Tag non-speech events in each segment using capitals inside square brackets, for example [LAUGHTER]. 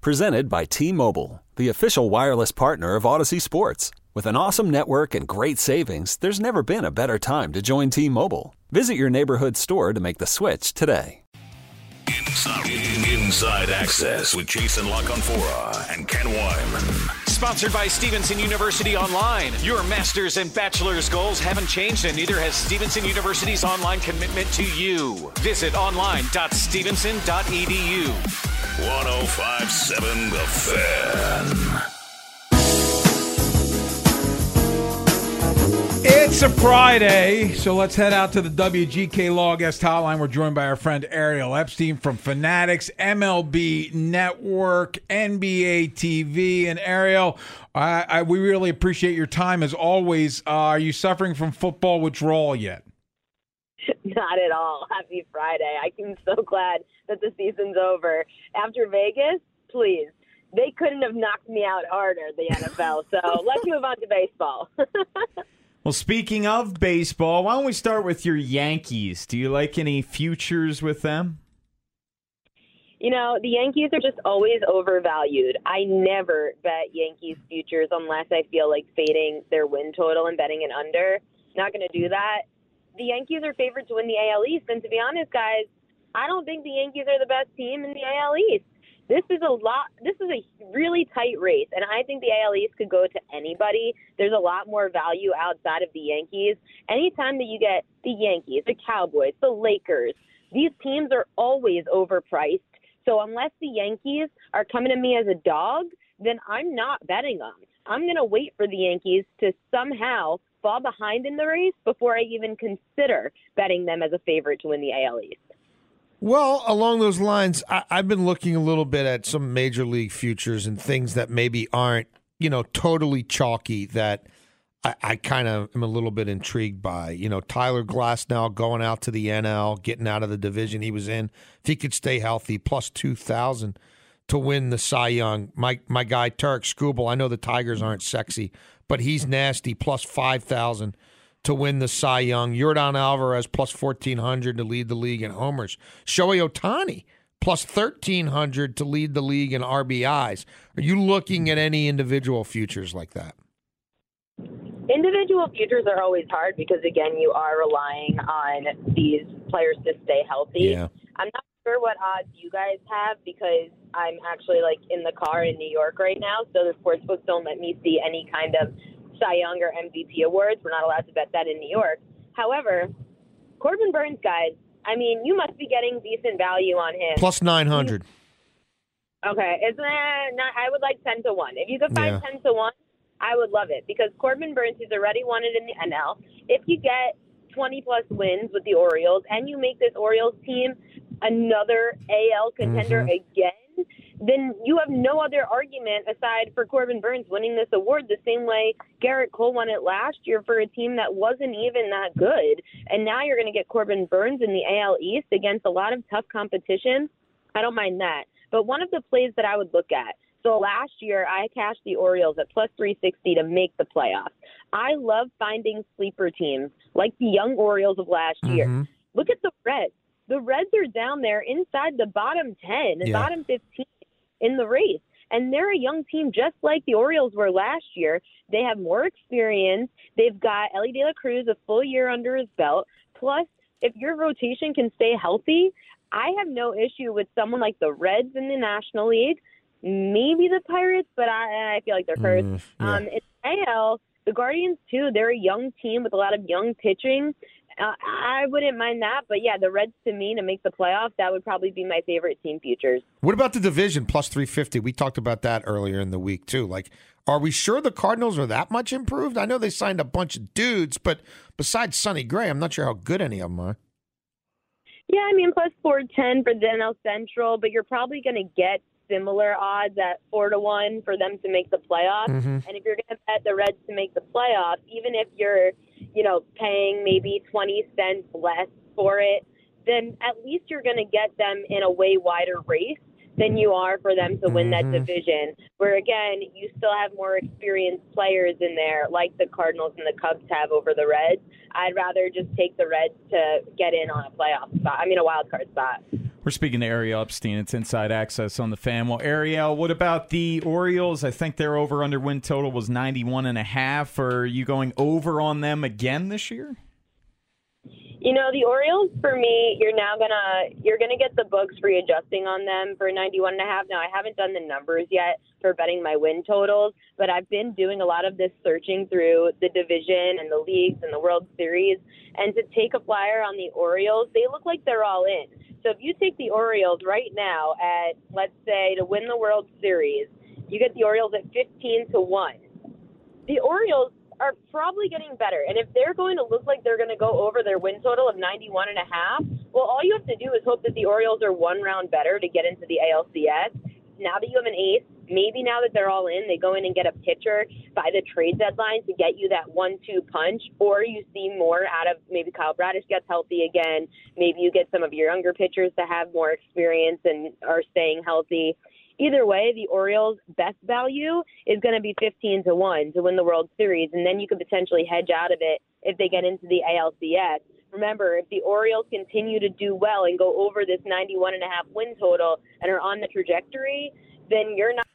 Presented by T Mobile, the official wireless partner of Audacy Sports. With an awesome network and great savings, there's never been a better time to join T Mobile. Visit your neighborhood store to make the switch today. Inside, inside Access with Jason La Canfora and Ken Weinman. Sponsored by Stevenson University Online. Your master's and bachelor's goals haven't changed, and neither has Stevenson University's online commitment to you. Visit online.stevenson.edu. 1057 The Fan. It's a Friday, so let's head out to the WGK Law Guest Hotline. We're joined by our friend Ariel Epstein from Fanatics, MLB Network, NBA TV. And Ariel, I, I, we really appreciate your time as always. Uh, are you suffering from football withdrawal yet? [LAUGHS] Not at all. Happy Friday. I'm so glad that the season's over. After Vegas, please. They couldn't have knocked me out harder, the NFL. So [LAUGHS] let's move on to baseball. [LAUGHS] Well, speaking of baseball, why don't we start with your Yankees? Do you like any futures with them? You know, the Yankees are just always overvalued. I never bet Yankees futures unless I feel like fading their win total and betting it under. Not going to do that. The Yankees are favored to win the AL East, and to be honest, guys, I don't think the Yankees are the best team in the AL East. This is a lot this is a really tight race and i think the al east could go to anybody. There's a lot more value outside of the yankees. Anytime that you get the yankees the cowboys the lakers these teams are always overpriced. So unless the yankees are coming to me as a dog then i'm not betting them i'm going to wait for the yankees to somehow fall behind in the race before i even consider betting them as a favorite to win the al east well, along those lines, I, have been looking a little bit at some major league futures and things that maybe aren't, you know, totally chalky that I, I kind of am a little bit intrigued by. You know, Tyler Glasnow going out to the NL, getting out of the division he was in. If he could stay healthy, plus 2,000 to win the Cy Young. My, my guy, Tarik Skubal, I know the Tigers aren't sexy, but he's nasty, plus 5,000 to win the Cy Young. Yordan Alvarez plus 1,400 to lead the league in homers. Shohei Ohtani plus 1,300 to lead the league in RBIs. Are you looking at any individual futures like that? Individual futures are always hard because, again, you are relying on these players to stay healthy. Yeah. I'm not sure what odds you guys have because I'm actually like in the car in New York right now, so the sportsbooks don't let me see any kind of Cy Young or MVP awards. We're not allowed to bet that in New York. However, Corbin Burnes, guys, I mean, you must be getting decent value on him. Plus 900. Okay. Isn't that not, I would like 10 to 1. If you could find yeah. 10 to 1, I would love it because Corbin Burnes, he's already won it in the NL. If you get 20 plus wins with the Orioles and you make this Orioles team another AL contender mm-hmm. again, then you have no other argument aside for Corbin Burnes winning this award the same way Gerrit Cole won it last year for a team that wasn't even that good. And now you're going to get Corbin Burnes in the AL East against a lot of tough competition. I don't mind that. But one of the plays that I would look at so last year, I cashed the Orioles at plus 360 to make the playoffs. I love finding sleeper teams like the young Orioles of last year. Mm-hmm. Look at the Reds. The Reds are down there inside the bottom 10, yeah. bottom 15 in the race. And they're a young team just like the Orioles were last year. They have more experience. They've got Elly De La Cruz a full year under his belt. Plus, if your rotation can stay healthy, I have no issue with someone like the Reds in the National League, maybe the Pirates, but I, I feel like they're first. Mm, yeah. Um, it's AL. The Guardians too. They're a young team with a lot of young pitching. Uh, I wouldn't mind that, but yeah, the Reds to me to make the playoffs, that would probably be my favorite team futures. What about the division plus 350? We talked about that earlier in the week too. Like, are we sure the Cardinals are that much improved? I know they signed a bunch of dudes, but besides Sonny Gray, I'm not sure how good any of them are. Yeah, I mean, plus 410 for the NL Central, but you're probably going to get similar odds at four to one for them to make the playoffs. Mm-hmm. And if you're going to bet the Reds to make the playoffs, even if you're, you know, paying maybe 20 cents less for it, then at least you're going to get them in a way wider race than you are for them to win that Mhm. division. Where again, you still have more experienced players in there, like the Cardinals and the Cubs have over the Reds. I'd rather just take the Reds to get in on a playoff spot. I mean, a wild card spot. We're speaking to Ariel Epstein. It's Inside Access on the fan. Well, Ariel, what about the Orioles? I think their over under win total was 91 and a half. Are you going over on them again this year? You know, the Orioles for me, you're now gonna you're gonna get the books readjusting on them for 91 and a half. Now I haven't done the numbers yet for betting my win totals, but I've been doing a lot of this searching through the division and the leagues and the World Series, and to take a flyer on the Orioles, they look like they're all in. So if you take the Orioles right now at let's say to win the World Series, you get the Orioles at 15 to one. The Orioles are probably getting better. And if they're going to look like they're going to go over their win total of 91 and a half, well, all you have to do is hope that the Orioles are one round better to get into the ALCS. Now that you have an ace, maybe now that they're all in, they go in and get a pitcher by the trade deadline to get you that one-two punch, or you see more out of maybe Kyle Bradish gets healthy again. Maybe you get some of your younger pitchers to have more experience and are staying healthy. Either way, the Orioles' best value is going to be 15 to 1 to win the World Series, and then you could potentially hedge out of it if they get into the ALCS. Remember, if the Orioles continue to do well and go over this 91 and a half win total and are on the trajectory, then you're not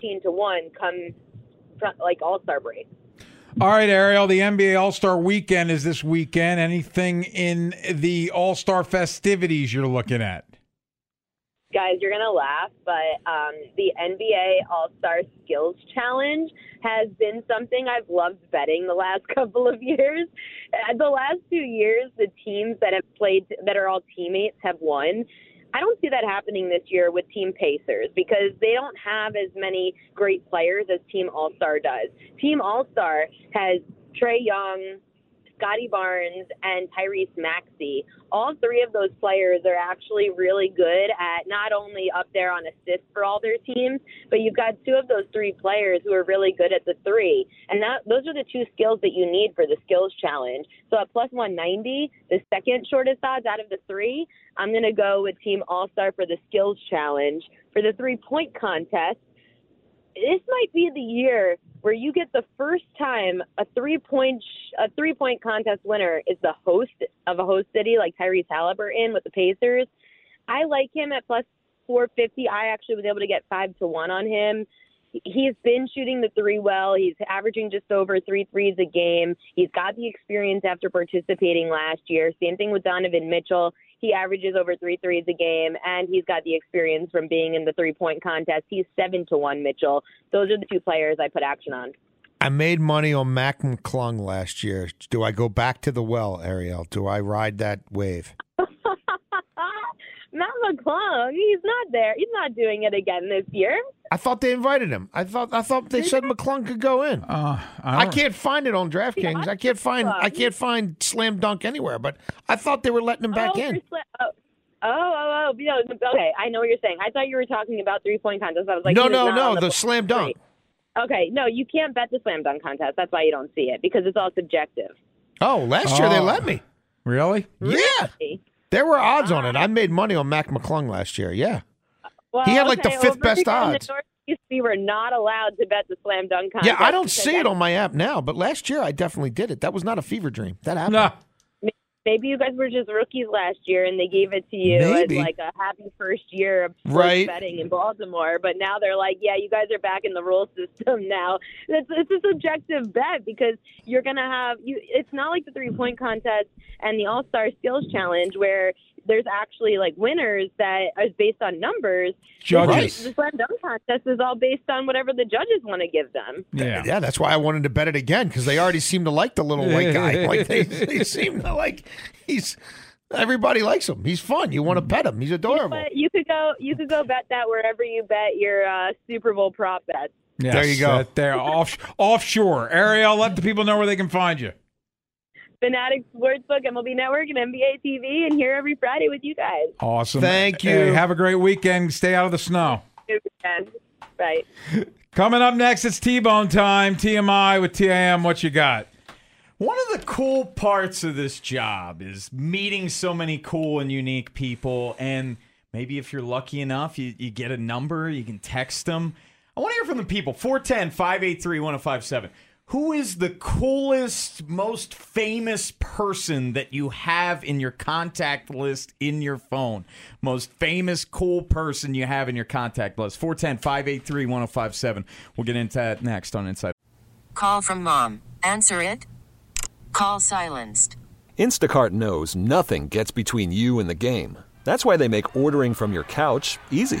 15 to 1 come from, like All-Star break. All right, Ariel, the NBA All Star weekend is this weekend. Anything in the All Star festivities you're looking at? Guys, you're gonna laugh, but um, the NBA All Star Skills Challenge has been something I've loved betting the last [LAUGHS] couple of years. Uh, the last two years, the teams that have played that are all teammates have won. I don't see that happening this year with Team Pacers because they don't have as many great players as Team All Star does. Team All Star has Trae Young, Scottie Barnes, and Tyrese Maxey. All three of those players are actually really good at not only up there on assists for all their teams, but you've got two of those three players who are really good at the three. And that those are the two skills that you need for the skills challenge. So at plus 190, the second shortest odds out of the three, I'm going to go with Team All Star for the skills challenge. For the three point contest, this might be the year where you get the first time a three point a three point contest winner is the host of a host city like Tyrese Haliburton with the Pacers. I like him at plus 450. I actually was able to get five to one on him. He's been shooting the three well. He's averaging just over three threes a game. He's got the experience after participating last year. Same thing with Donovan Mitchell. He averages over three threes a game, and he's got the experience from being in the three point contest. He's seven to one, Mitchell. Those are the two players I put action on. I made money on Mac McClung last year. Do I go back to the well, Ariel? Do I ride that wave? [LAUGHS] Matt McClung, he's not there. He's not doing it again this year. I thought they invited him. I thought I thought they said McClung could go in. Uh, I, can't find it on DraftKings. I can't find I can't find slam dunk anywhere. But I thought they were letting him back oh, in. for Oh, oh, oh, oh, no, okay. I know what you're saying. I thought you were talking about three point contest. I was like, no, no, no, the the slam dunk. Okay, no, you can't bet the slam dunk contest. That's why you don't see it because it's all subjective. Oh, last year they Oh. let me. Really? Yeah, there were odds on it. Ah. I made money on Mac McClung last year. Yeah, Well, He had, like, the fifth over best odds. The Northeast, we were not allowed to bet the slam dunk contest. yeah. I don't see it on my app now, but last year I definitely did it. That was not a fever dream. That happened. No. Maybe you guys were just rookies last year and they gave it to you Maybe. as like a happy first year of Right. betting in Baltimore. But now they're like, yeah, you guys are back in the rule system [LAUGHS] now. It's, it's a subjective bet because you're gonna have you. It's not like the three point contest and the All Star Skills Challenge where there's actually like winners that is based on numbers. Judges. The slam dunk contest is all based on whatever the judges want to give them. Yeah. Yeah, that's why I wanted to bet it again because they already seem to like the little white guy. [LAUGHS] Like they, they seem to like he's everybody likes him. He's fun. You want to bet him. He's adorable. But you could go you could go bet that wherever you bet your uh, Super Bowl prop bets. Yes, There you go. that- There, off, offshore. Ariel, let the people know where they can find you. Fanatic Sportsbook, MLB Network, and NBA TV, and here every Friday with you guys. Awesome. Thank you. Hey, have a great weekend. Stay out of the snow. good weekend. Bye. Coming up next, it's T-Bone time. TMI with TIM. What you got? One of the cool parts of this job is meeting so many cool and unique people. And maybe if you're lucky enough, you, you get a number, you can text them. I want to hear from the people 410 583 1057. Who is the coolest, most famous person that you have in your contact list in your phone? Most famous, cool person you have in your contact list. 410 583 1057. We'll get into that next on Inside. Call from mom. Answer it. Call silenced. Instacart knows nothing gets between you and the game. That's why they make ordering from your couch easy.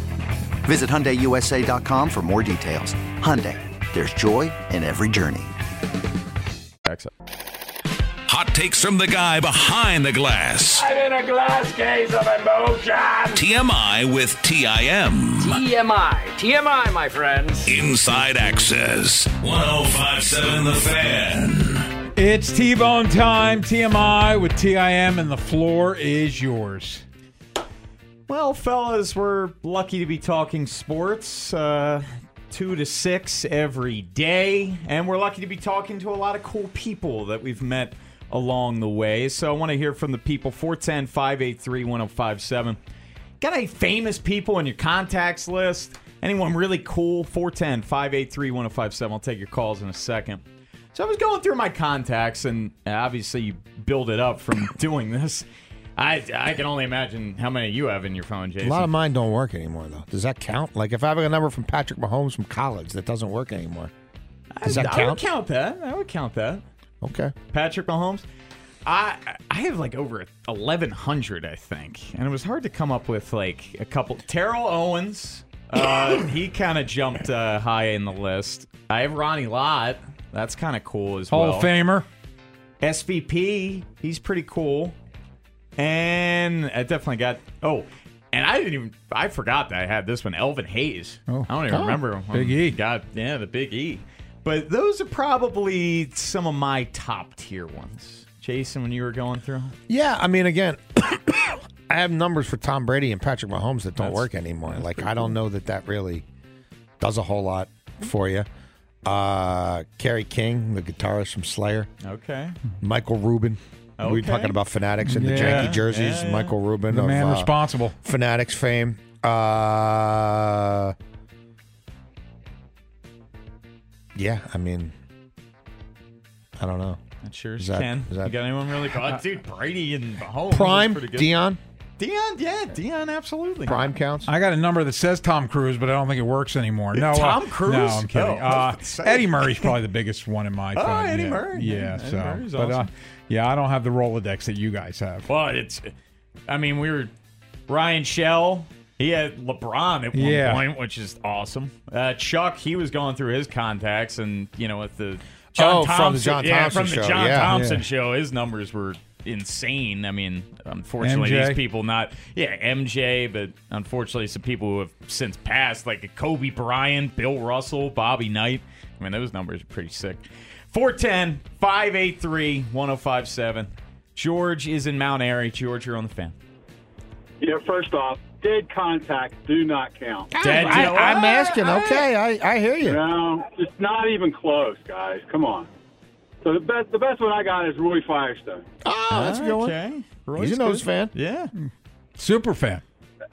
Visit HyundaiUSA.com for more details. Hyundai, there's joy in every journey. Hot takes from the guy behind the glass. I'm in a glass case of emotion. TMI with TIM. TMI. TMI, my friends. Inside Access. 1057 The Fan. It's T-Bone time. TMI with TIM, and the floor is yours. Well, fellas, we're lucky to be talking sports uh, two to six every day, and we're lucky to be talking to a lot of cool people that we've met along the way. So I want to hear from the people 410 583 1057. Got any famous people in your contacts list? Anyone really cool? 410 583 1057. I'll take your calls in a second. So I was going through my contacts, and obviously you build it up from [LAUGHS] doing this. I, I can only imagine how many you have in your phone, Jason. A lot of mine don't work anymore, though. Does that count? Like if I have a number from Patrick Mahomes from college that doesn't work anymore, does that I, count? I would count that. I would count that. Okay. Patrick Mahomes. I I have like over eleven hundred, I think, and it was hard to come up with like a couple. Terrell Owens, uh, [COUGHS] he kind of jumped uh, high in the list. I have Ronnie Lott. That's kind of cool as Hall well. Hall of Famer. SVP, he's pretty cool. And I definitely got oh, and I didn't even I forgot that I had this one. Elvin Hayes. Oh. I don't even Oh, remember. Big E. God, yeah, the Big E. But those are probably some of my top tier ones. Jason, when you were going through, Yeah, I mean, again, [COUGHS] I have numbers for Tom Brady and Patrick Mahomes that don't That's- work anymore. Like, I don't know that that really does a whole lot for you. Uh, Kerry King, the guitarist from Slayer, okay, Michael Rubin. We were talking about Fanatics and the Yeah. janky jerseys. Yeah, yeah. Michael Rubin, The of, man uh, responsible. Fanatics fame. Uh, yeah, I mean, I don't know. that sure Is that- can. is that- you got anyone really cool? Uh, Dude, Brady and Mahomes. Prime, pretty. Deion, Deion, yeah, Deion, absolutely. Prime counts. I got a number that says Tom Cruise, but I don't think it works anymore. No, Tom uh, Cruise? No, I'm kidding. Oh, uh, about to say. Eddie Murray's probably the biggest one in my [LAUGHS] Oh, phone. Eddie yeah. Murray. Yeah, Eddie so Murray's but uh, awesome. Yeah, I don't have the Rolodex that you guys have. But it's, I mean, we were Ryan Shell. He had LeBron at one Yeah. point, which is awesome. Uh, Chuck, he was going through his contacts, and you know, with the John Oh, Thompson, from the John yeah, Thompson from the show, John yeah. Thompson Yeah. show, his numbers were insane. I mean, unfortunately, MJ. these people not, yeah, MJ, but unfortunately, some people who have since passed, like Kobe Bryant, Bill Russell, Bobby Knight. I mean, those numbers are pretty sick. 410 583 1057. George is in Mount Airy. George, you're on the fan. Yeah, first off, dead contacts do not count. Dead, I, Joe. I'm asking. Okay, I, I hear you. No, it's not even close, guys. Come on. So the best, the best one I got is Roy Firestone. Oh, that's a good one. Okay. Roy's He's a nose good. fan. Yeah. Mm. Super fan.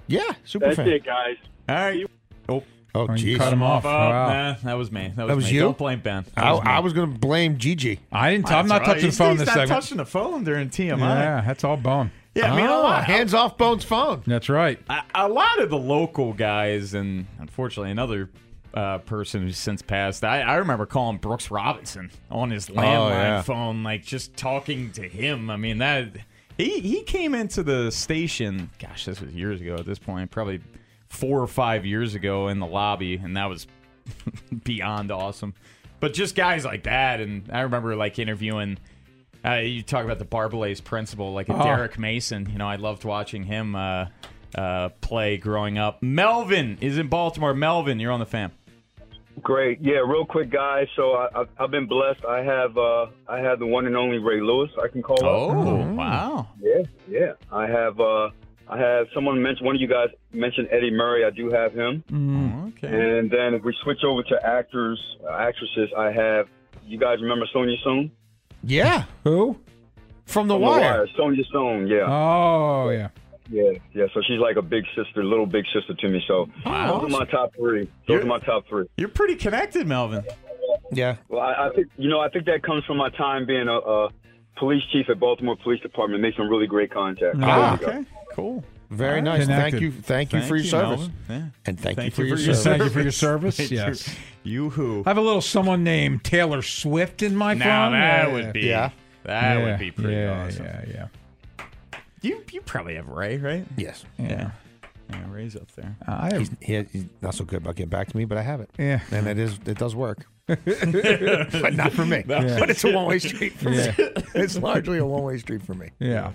Yeah, super That's fan. it, guys. All right. Oh, Oh, Or you jeez. cut him off. Oh, Wow. nah, that was me. That was, That was me. you? Don't blame Ben. That I, was me. I was going to blame Gigi. I didn't. That's I'm not right. touching the He's- phone he's this not segment. touching the phone during TMI. Yeah, that's all bone. Yeah, I mean, a Oh, lot, hands off Bones' phone. That's right. a, a lot of the local guys, and unfortunately, another uh, person who's since passed. I, I remember calling Brooks Robinson on his landline yeah. phone, like just talking to him. I mean, that he he came into the station. Gosh, this was years ago. At this point, probably four or five years ago in the lobby, and that was [LAUGHS] beyond awesome. But just guys like that, and I remember like interviewing. Uh, you talk about the Barbalays principle, like a Oh. Derrick Mason. You know, I loved watching him uh, uh, play growing up. Melvin is in Baltimore. Melvin, you're on the fam. Great, yeah. Real quick, guys. So I, I've, I've been blessed. I have uh, I have the one and only Ray Lewis. I can call up. Oh, wow. Yeah, yeah. I have uh, I have someone mentioned one of you guys mentioned Eddie Murray. I do have him. Okay. And then if we switch over to actors, uh, actresses, I have. You guys remember Sonja Sohn? Yeah. Who? From The From Wire. Sonja Sohn. Yeah. Oh yeah. Yeah, yeah. So she's like a big sister, little big sister to me. So Wow. those are my top three. Those You're- are my top three. You're pretty connected, Melvin. Yeah. Well, I, I think you know. I think that comes from my time being a, a police chief at Baltimore Police Department. Made some really great contacts. Ah, There you go. Okay, cool. Very All nice. right. Thank you. Thank you for your service. Yeah. And thank, you Thank for you your for your service. Thank you for your [LAUGHS] service. Yes. You, you who? I have a little someone named Taylor Swift in my Now phone. that Yeah, would be Yeah. that yeah, would be pretty yeah, awesome. Yeah, yeah, You you probably have Ray, right? Yes. yeah. Yeah, Ray's up there. Uh, I have. He, he's not so good about getting back to me, but I have it. Yeah. And it is it does work. [LAUGHS] but not for me. [LAUGHS] But it's a one way street for Yeah. me. [LAUGHS] it's largely a one way street for me. Yeah.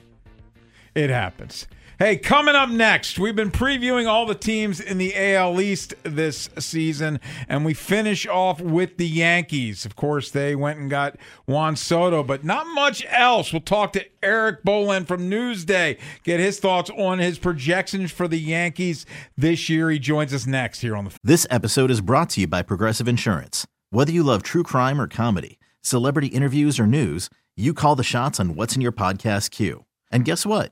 It happens. Hey, coming up next, we've been previewing all the teams in the AL East this season, and we finish off with the Yankees. Of course, they went and got Juan Soto, but not much else. We'll talk to Erik Boland from Newsday, get his thoughts on his projections for the Yankees this year. He joins us next here on the. This episode is brought to you by Progressive Insurance. Whether you love true crime or comedy, celebrity interviews or news, you call the shots on what's in your podcast queue. And guess what?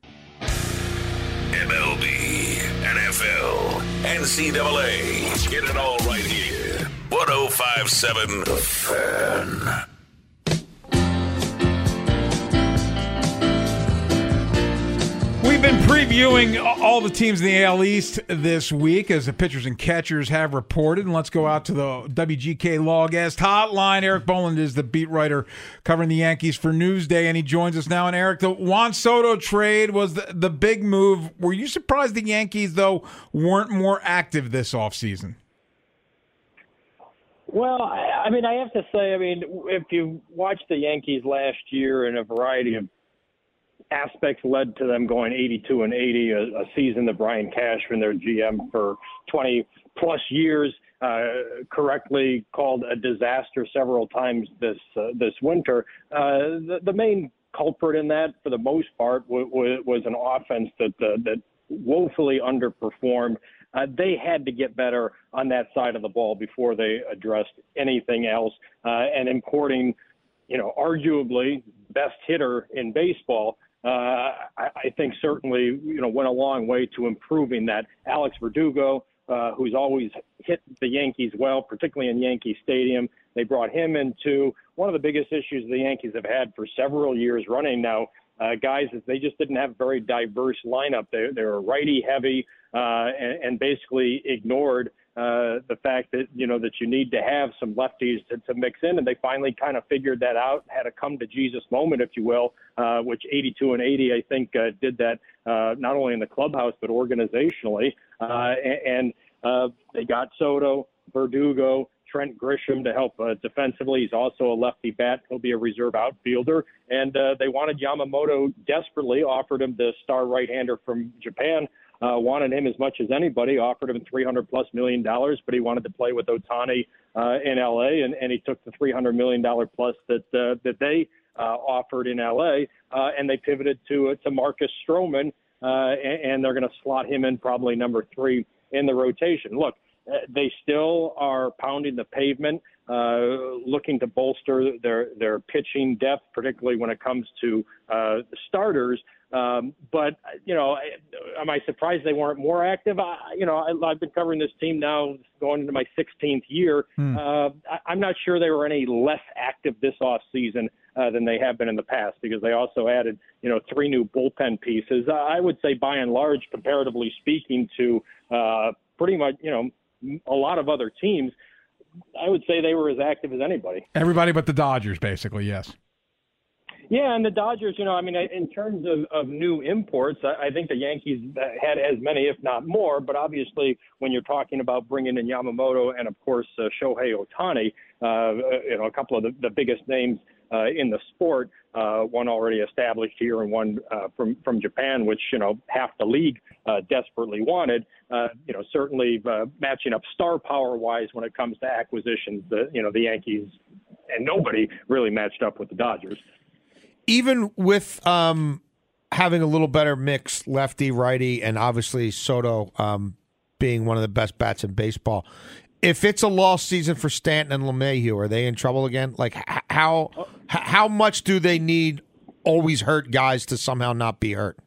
NFL, NCAA. Get it all right here. 1057 The Fan. We've been previewing all the teams in the AL East this week as the pitchers and catchers have reported. And let's go out to the WGK S hotline. Erik Boland is the beat writer covering the Yankees for Newsday, and he joins us now. And Erik, the Juan Soto trade was the, the big move. Were you surprised the Yankees, though, weren't more active this offseason? Well, I, I mean, I have to say, I mean, if you watch the Yankees last year in a variety of aspects led to them going 82 and 80, a, a season that Brian Cashman, their GM for 20 plus years, uh, correctly called a disaster several times this uh, this winter. Uh, the, the main culprit in that, for the most part, w- w- was an offense that uh, that woefully underperformed. Uh, they had to get better on that side of the ball before they addressed anything else. Uh, and importing you know, arguably best hitter in baseball, uh, I, I think certainly you know went a long way to improving that. Alex Verdugo, uh, who's always hit the Yankees well, particularly in Yankee Stadium, they brought him into one of the biggest issues the Yankees have had for several years running now. Uh, guys, is they just didn't have a very diverse lineup. They, they were righty heavy uh, and, and basically ignored uh, the fact that you know that you need to have some lefties to, to mix in, and they finally kind of figured that out, had a come to Jesus moment, if you will, uh, which 82 and 80 I think uh, did that uh, not only in the clubhouse but organizationally, uh, and uh, they got Soto, Verdugo, Trent Grisham to help uh, defensively. He's also a lefty bat. He'll be a reserve outfielder. And uh, they wanted Yamamoto desperately, offered him the star right-hander from Japan. Uh, wanted him as much as anybody, offered him 300 plus million dollars, but he wanted to play with Ohtani uh, in LA, and, and he took the 300 million dollar plus that uh, that they uh, offered in LA, uh, and they pivoted to uh, to Marcus Stroman, uh, and, and they're going to slot him in probably number three in the rotation. Look, they still are pounding the pavement, uh, looking to bolster their their pitching depth, particularly when it comes to uh, starters. Um, but you know, am I surprised they weren't more active? I, you know, I, I've been covering this team now, going into my 16th year. Hmm. Uh, I, I'm not sure they were any less active this off season uh, than they have been in the past because they also added, you know, three new bullpen pieces. Uh, I would say, by and large, comparatively speaking to uh, pretty much, you know, a lot of other teams, I would say they were as active as anybody. Everybody but the Dodgers, basically. Yes. Yeah, and the Dodgers, you know, I mean, in terms of, of new imports, I, I think the Yankees had as many, if not more. But obviously, when you're talking about bringing in Yamamoto and, of course, uh, Shohei Ohtani, uh, you know, a couple of the, the biggest names uh, in the sport, uh, one already established here and one uh, from from Japan, which you know half the league uh, desperately wanted. Uh, you know, certainly uh, matching up star power wise when it comes to acquisitions, the you know the Yankees and nobody really matched up with the Dodgers. even with um, having a little better mix, lefty, righty, and obviously Soto um, being one of the best bats in baseball. If it's a lost season for Stanton and LeMahieu, are they in trouble again? Like how how much do they need always hurt guys to somehow not be hurt?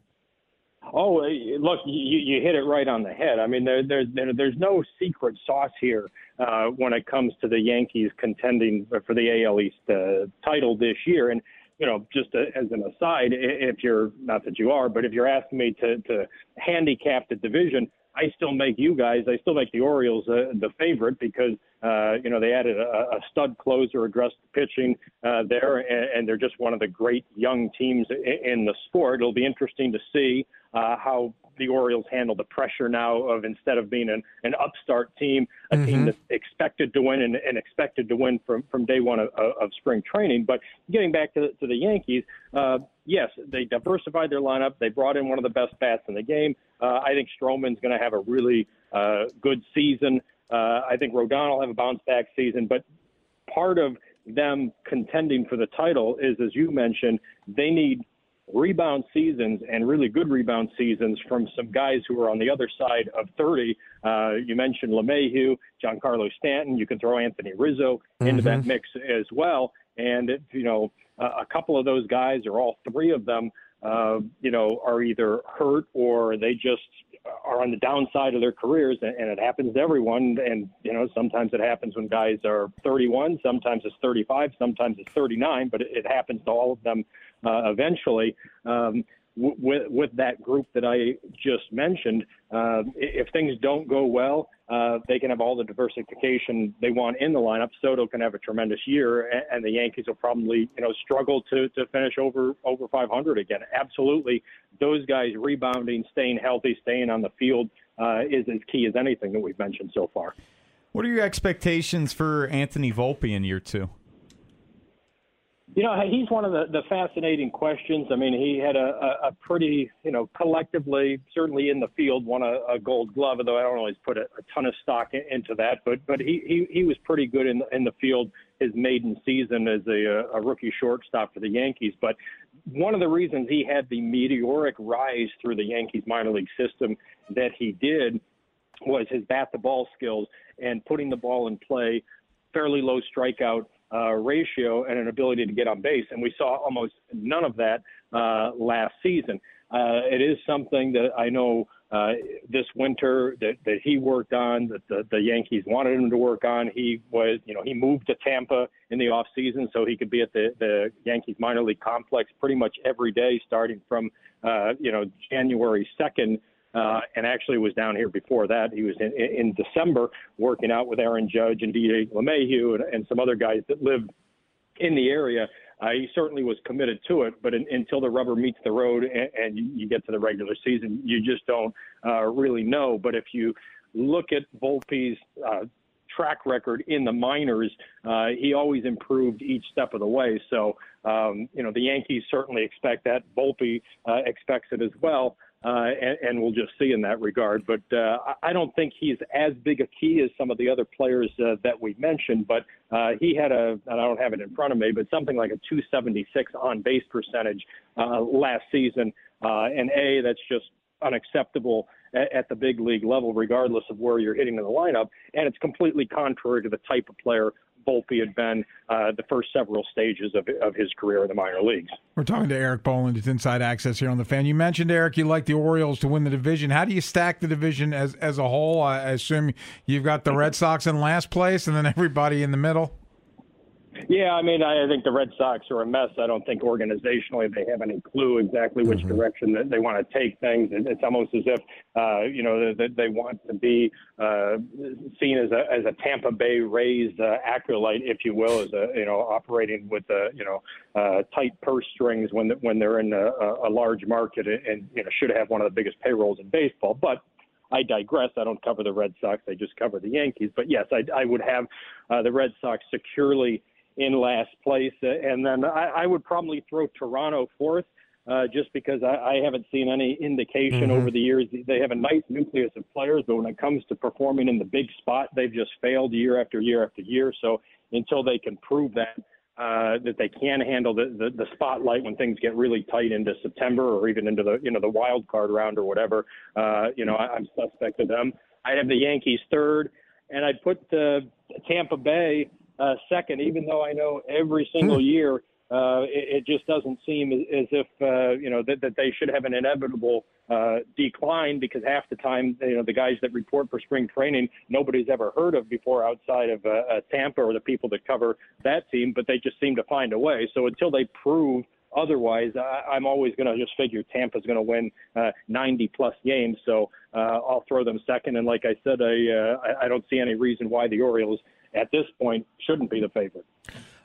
Oh, look, you, you hit it right on the head. I mean, there, there, there, there's no secret sauce here uh, when it comes to the Yankees contending for the AL East uh, title this year. And you know, just as an aside, if you're not that you are, but if you're asking me to to handicap the division, I still make you guys, I still make the Orioles uh, the favorite because uh, you know they added a, a stud closer, addressed pitching uh, there, and, and they're just one of the great young teams in, in the sport. It'll be interesting to see uh, how the Orioles handle the pressure now of instead of being an, an upstart team, a team Mhm. that's expected to win and, and expected to win from, from day one of, of spring training. But getting back to, to the Yankees, uh, yes, they diversified their lineup. They brought in one of the best bats in the game. Uh, I think Stroman's going to have a really uh, good season. Uh, I think Rodon will have a bounce back season. But part of them contending for the title is, as you mentioned, they need rebound seasons and really good rebound seasons from some guys who are on the other side of 30. Uh, you mentioned LeMahieu, Giancarlo Stanton. You can throw Anthony Rizzo into that Mhm. mix as well. And, if, you know, a a couple of those guys or all three of them, uh, you know, are either hurt or they just are on the downside of their careers, and, and it happens to everyone. And you know, sometimes it happens when guys are 31, sometimes it's 35, sometimes it's 39, but it, it happens to all of them uh, eventually. Um, with with that group that I just mentioned, uh, if things don't go well, uh, they can have all the diversification they want in the lineup. Soto can have a tremendous year, and, and the Yankees will probably, you know, struggle to to finish over over 500 again. Absolutely, those guys rebounding, staying healthy, staying on the field uh, is as key as anything that we've mentioned so far. What are your expectations for Anthony Volpe in year two? You know, he's one of the, the fascinating questions. I mean, he had a, a, a pretty, you know, collectively, certainly in the field, won a, a Gold Glove. Although I don't always put a, a ton of stock in, into that, but but he, he he was pretty good in in the field his maiden season as a, a rookie shortstop for the Yankees. But one of the reasons he had the meteoric rise through the Yankees minor league system that he did was his bat the ball skills and putting the ball in play fairly low strikeout uh, ratio and an ability to get on base, and we saw almost none of that uh, last season. Uh, it is something that I know uh, this winter that, that he worked on, that the, the Yankees wanted him to work on. He was, you know, he moved to Tampa in the off season so he could be at the, the Yankees minor league complex pretty much every day, starting from, uh, you know, January 2nd. Uh, and actually was down here before that. He was in, in December working out with Aaron Judge and DJ LeMahieu and, and some other guys that lived in the area. Uh, he certainly was committed to it, but in, until the rubber meets the road and, and you, you get to the regular season, you just don't uh, really know. But if you look at Volpe's uh, track record in the minors, uh, he always improved each step of the way. So, um, you know, the Yankees certainly expect that. Volpe uh, expects it as well uh, and, and we'll just see in that regard. But uh, I don't think he's as big a key as some of the other players uh, that we mentioned. But uh, he had a, and I don't have it in front of me, but something like a 276 on base percentage uh, last season. And A, that's just unacceptable at, at the big league level, regardless of where you're hitting in the lineup. And it's completely contrary to the type of player Volpe had been uh, the first several stages of, of his career in the minor leagues. We're talking to Erik Boland. It's Inside Access here on the Fan. You mentioned Erik, you like the Orioles to win the division. How do you stack the division as as a whole? I assume you've got the Red Sox in last place, and then everybody in the middle. Yeah, I mean, I think the Red Sox are a mess. I don't think organizationally they have any clue exactly which mm-hmm. direction that they want to take things. It's almost as if, uh, you know, they, they want to be uh, seen as a as a Tampa Bay Rays uh, acolyte, if you will, as a you know operating with a you know uh, tight purse strings when when they're in a, a large market and you know should have one of the biggest payrolls in baseball, but. I digress. I don't cover the Red Sox. I just cover the Yankees. But yes, I, I would have uh, the Red Sox securely in last place. Uh, and then I, I would probably throw Toronto fourth. Uh, just because I, I haven't seen any indication mm-hmm. over the years. They have a nice nucleus of players, but when it comes to performing in the big spot, they've just failed year after year after year. So until they can prove that uh, that they can handle the, the the spotlight when things get really tight into September or even into the you know the wild card round or whatever, uh, you know I, I'm suspect of them. I'd have the Yankees third, and I'd put uh, Tampa Bay uh, second, even though I know every single hmm. year uh, it, it just doesn't seem as, as if uh, you know that, that they should have an inevitable uh, decline because half the time you know the guys that report for spring training nobody's ever heard of before outside of uh, uh, Tampa or the people that cover that team, but they just seem to find a way. So until they prove otherwise, I, I'm always going to just figure Tampa's going to win uh, 90 plus games. So uh, I'll throw them second. And like I said, I, uh, I don't see any reason why the Orioles at this point shouldn't be the favorite.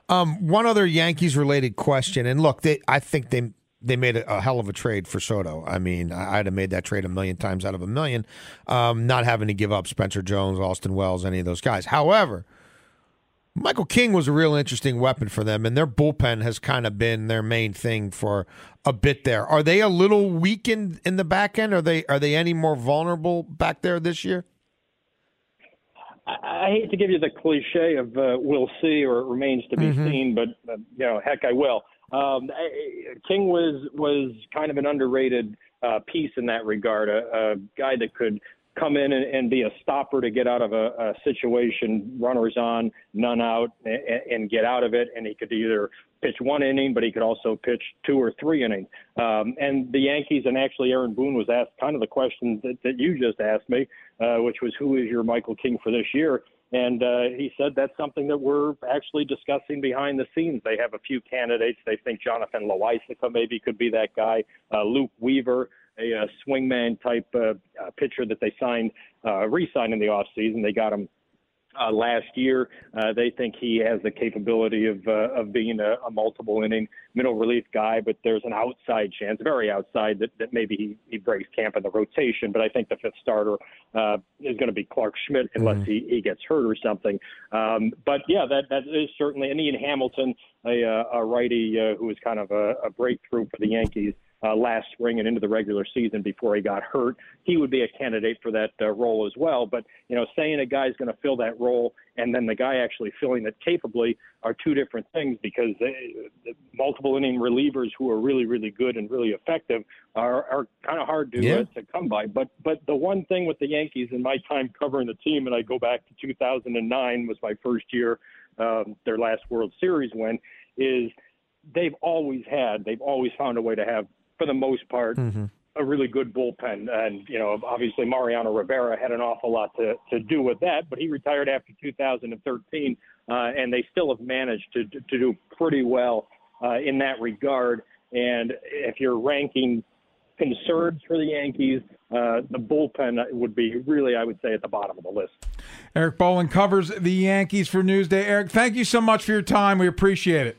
Um, one other Yankees related question, and look, they, I think they they made a, a, hell of a trade for Soto. I mean, I'd have made that trade a million times out of a million, um, not having to give up Spencer Jones, Austin Wells, any of those guys. However, Michael King was a real interesting weapon for them, and their bullpen has kind of been their main thing for a bit there. Are they a little weakened in the back end? Are they are they any more vulnerable back there this year? I hate to give you the cliche of uh, "we'll see" or "it remains to be mm-hmm. seen," but uh, you know, heck, I will. Um, I, King was was kind of an underrated uh, piece in that regard, a, a guy that could come in and, and be a stopper to get out of a, a situation, runners on, none out, and, and get out of it. And he could either pitch one inning, but he could also pitch two or three innings. Um, and the Yankees, and actually Aaron Boone was asked kind of the question that, that you just asked me, uh, which was who is your Michael King for this year? And uh, he said that's something that we're actually discussing behind the scenes. They have a few candidates. They think Jonathan Loáisiga maybe could be that guy. Uh, Luke Weaver, a, a swingman type uh, uh, pitcher that they signed, uh, re-signed in the offseason. They got him uh, last year. Uh, they think he has the capability of uh, of being a, a multiple inning middle relief guy, but there's an outside chance, very outside, that, that maybe he, he breaks camp in the rotation. But I think the fifth starter uh, is going to be Clarke Schmidt unless mm-hmm. he, he gets hurt or something. Um, but yeah, that that is certainly and Ian Hamilton, a, uh, a righty uh, who was kind of a, a breakthrough for the Yankees uh, last spring and into the regular season before he got hurt. He would be a candidate for that uh, role as well. But you know, saying a guy's going to fill that role and then the guy actually filling it capably are two different things because they, the multiple inning relievers who are really, really good and really effective are, are kind of hard to Yeah. uh, to come by. But but the one thing with the Yankees in my time covering the team, and I go back to 2009 was my first year, um, their last World Series win, is they've always had, they've always found a way to have, for the most part, a really good bullpen. And, you know, obviously Mariano Rivera had an awful lot to, to do with that, but he retired after 2013, uh, and they still have managed to, to do pretty well uh, in that regard. And if you're ranking concerns for the Yankees, uh, the bullpen would be really, I would say, at the bottom of the list. Erik Boland covers the Yankees for Newsday. Erik, thank you so much for your time. We appreciate it.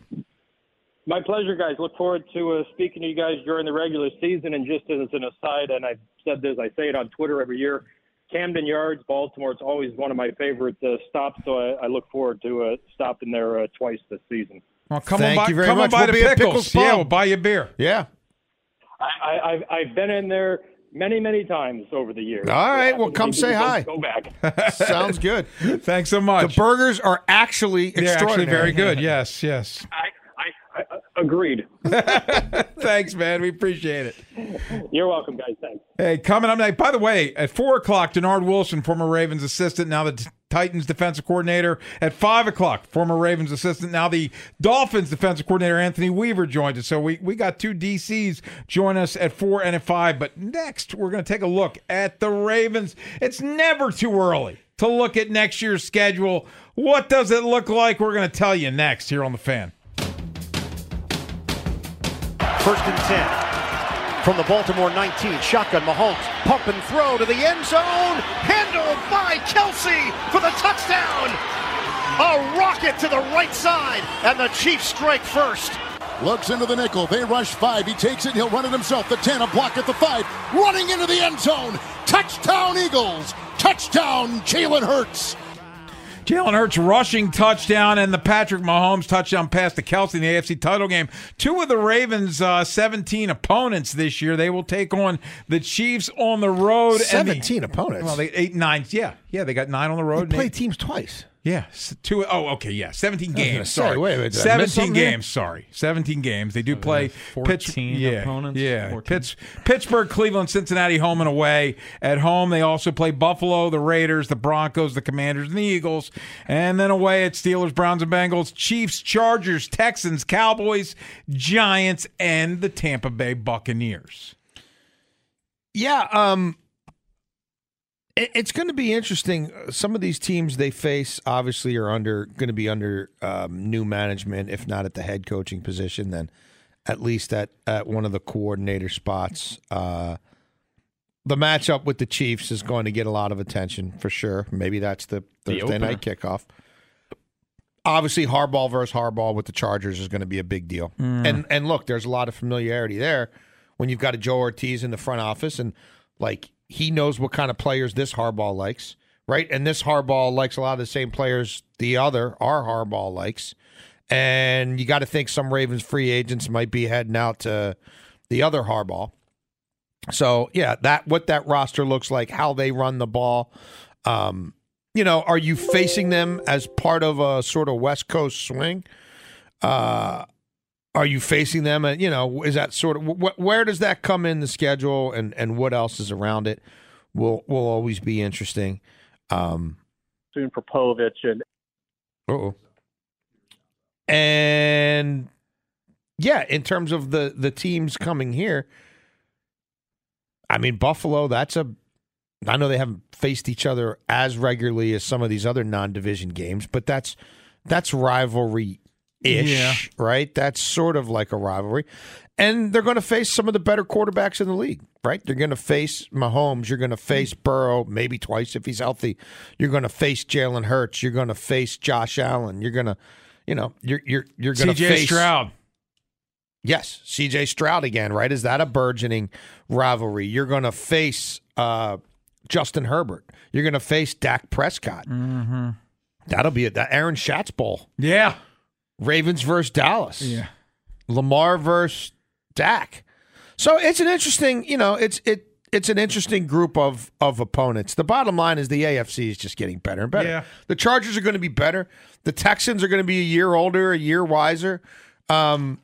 My pleasure, guys. Look forward to uh, speaking to you guys during the regular season. And just as an aside, and I've said this, I say it on Twitter every year. Camden Yards, Baltimore. It's always one of my favorite uh, stops, so I, I look forward to uh, stopping there uh, twice this season. Well, come Thank on by, you very come much. on by We'll the be at pickles. Pickles yeah, we'll buy you a beer. Yeah. I, I, I've, I've been in there many, many times over the years. All right, So well, come say hi. Go back. [LAUGHS] Sounds good. Thanks so much. The burgers are actually They're actually very good. [LAUGHS] Yes, yes. I, I, agreed. [LAUGHS] [LAUGHS] Thanks, man. We appreciate it. You're welcome, guys. Thanks. Hey, coming up next. By the way, at four o'clock, Dennard Wilson, former Ravens assistant, now the Titans defensive coordinator. At five o'clock, former Ravens assistant, now the Dolphins defensive coordinator Anthony Weaver joins us. So we we got two DCs join us at four and at five. But next, we're going to take a look at the Ravens. It's never too early to look at next year's schedule. What does it look like? We're going to tell you next here on the Fan. First and 10 from the Baltimore 19. Shotgun Mahomes pump and throw to the end zone. Handled by Kelce for the touchdown. A rocket to the right side, and the Chiefs strike first. Looks into the nickel. They rush five. He takes it. He'll run it himself. The 10, a block at the five. Running into the end zone. Touchdown, Eagles. Touchdown, Jalen Hurts. Jalen Hurts rushing touchdown and the Patrick Mahomes touchdown pass to Kelce in the AFC title game. Two of the Ravens' uh, 17 opponents this year. They will take on the Chiefs on the road. and the- 17 opponents? Well, they eight nine. Yeah, yeah. They got nine on the road. They play teams twice. Yeah, s- two. Oh, okay, yeah, seventeen games. say, sorry, wait a minute, did I miss seventeen something here? games. Sorry, seventeen games. They do play Pitts- 14 yeah, opponents? Yeah, 14. Pitts, Pittsburgh, Cleveland, Cincinnati, home and away. At home, they also play Buffalo, the Raiders, the Broncos, the Commanders, and the Eagles. And then away at Steelers, Browns, and Bengals, Chiefs, Chargers, Texans, Cowboys, Giants, and the Tampa Bay Buccaneers. Yeah, um, it's going to be interesting. Some of these teams they face obviously are under going to be under um, new management, if not at the head coaching position, then at least at at one of the coordinator spots. Uh, the matchup with the Chiefs is going to get a lot of attention for sure. Maybe that's the The Thursday night kickoff. Obviously, Harbaugh versus Harbaugh with the Chargers is going to be a big deal. Mm. And and look, there's a lot of familiarity there when you've got a Joe Hortiz in the front office, and like he knows what kind of players this Harbaugh likes, right? And this Harbaugh likes a lot of the same players the other our Harbaugh likes. And you got to think some Ravens free agents might be heading out to the other Harbaugh. So yeah, that what that roster looks like, how they run the ball. Um, you know, are you facing them as part of a sort of West Coast swing? Uh, are you facing them? And you know, is that sort of wh- where does that come in the schedule, and and what else is around it? Will will always be interesting. Um, Soon for Povich and oh. And yeah, in terms of the the teams coming here, I mean Buffalo. That's a. I know they haven't faced each other as regularly as some of these other non-division games, but that's that's rivalry ish, Yeah. right? That's sort of like a rivalry. And they're going to face some of the better quarterbacks in the league, right? They're going to face Mahomes. You're going to face Burrow maybe twice if he's healthy. You're going to face Jalen Hurts. You're going to face Josh Allen. You're going to, you know, you're you're you're going to face. C.J. Stroud. Yes, C.J. Stroud again, right? Is that a burgeoning rivalry? You're going to face uh, Justin Herbert. You're going to face Dak Prescott. Mm-hmm. That'll be it. That Aaron Schatz Bowl. Yeah. Ravens versus Dallas. Yeah. Lamar versus Dak. So it's an interesting, you know, it's it it's an interesting group of of opponents. The bottom line is the AFC is just getting better and better. Yeah. The Chargers are going to be better. The Texans are going to be a year older, a year wiser. Um,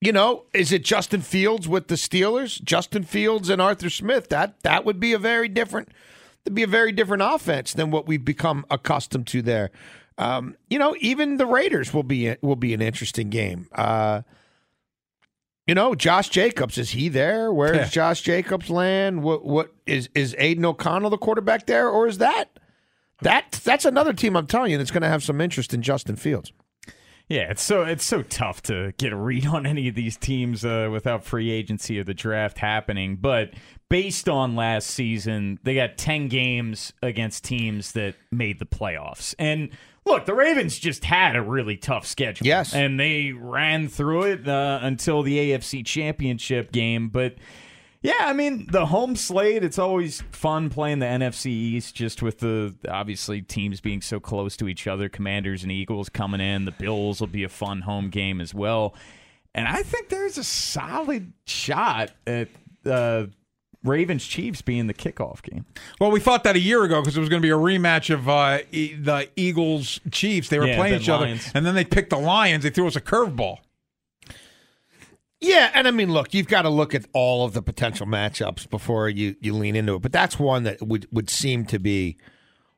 you know, is it Justin Fields with the Steelers? Justin Fields and Arthur Smith. That that would be a very different that'd be a very different offense than what we've become accustomed to there. Um, you know, even the Raiders will be will be an interesting game. Uh, you know, Josh Jacobs is he there? Where is Josh Jacobs land? What what is is Aidan O'Connell the quarterback there, or is that that that's another team? I'm telling you, that's going to have some interest in Justin Fields. Yeah, it's so it's so tough to get a read [LAUGHS] on any of these teams uh, without free agency or the draft happening. But based on last season, they got ten games against teams that made the playoffs. And look, the Ravens just had a really tough schedule. Yes, and they ran through it uh, until the AFC Championship game. But yeah, I mean the home slate. It's always fun playing the NFC East, just with the obviously teams being so close to each other. Commanders and Eagles coming in. The Bills will be a fun home game as well. And I think there's a solid shot at uh, Ravens Chiefs being the kickoff game. Well, we thought that a year ago because it was going to be a rematch of uh, e- the Eagles Chiefs. They were Yeah, playing each Lions. other, and then they picked the Lions. They threw us a curveball. Yeah, and I mean, look, you've got to look at all of the potential matchups before you you lean into it. But that's one that would would seem to be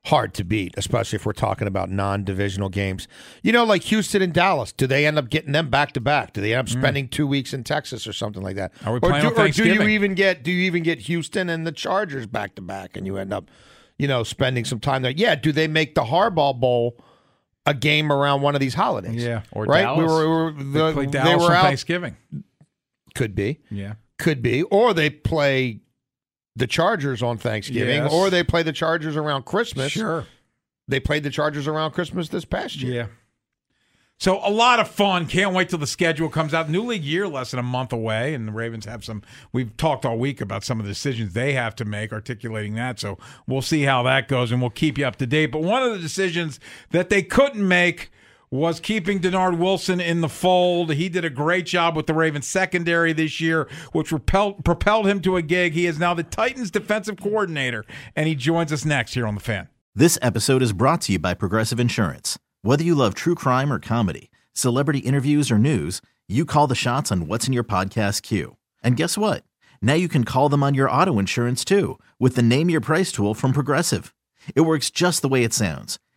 hard to beat, especially if we're talking about non-divisional games. You know, like Houston and Dallas. Do they end up getting them back to back? Do they end up hmm. spending two weeks in Texas or something like that? Are we or playing do, or do you even get do you even get Houston and the Chargers back to back, and you end up, you know, spending some time there? Yeah. Do they make the Harbaugh Bowl? A game around one of these holidays, Yeah. Or right. Dallas. We were, we were They the- they Dallas were on out Thanksgiving. could be. Yeah. Could be. Or they play the Chargers on Thanksgiving, Yes. or they play the Chargers around Christmas. Sure. They played the Chargers around Christmas this past year. Yeah. So a lot of fun. Can't wait till the schedule comes out. New league year less than a month away, and the Ravens have some. We've talked all week about some of the decisions they have to make, articulating that. So we'll see how that goes, and we'll keep you up to date. But one of the decisions that they couldn't make was keeping Dennard Wilson in the fold. He did a great job with the Ravens secondary this year, which propelled, propelled him to a gig. He is now the Titans defensive coordinator, and he joins us next here on the Fan. This episode is brought to you by Progressive Insurance. Whether you love true crime or comedy, celebrity interviews or news, you call the shots on what's in your podcast queue. And guess what? Now you can call them on your auto insurance too with the Name Your Price tool from Progressive. It works just the way it sounds.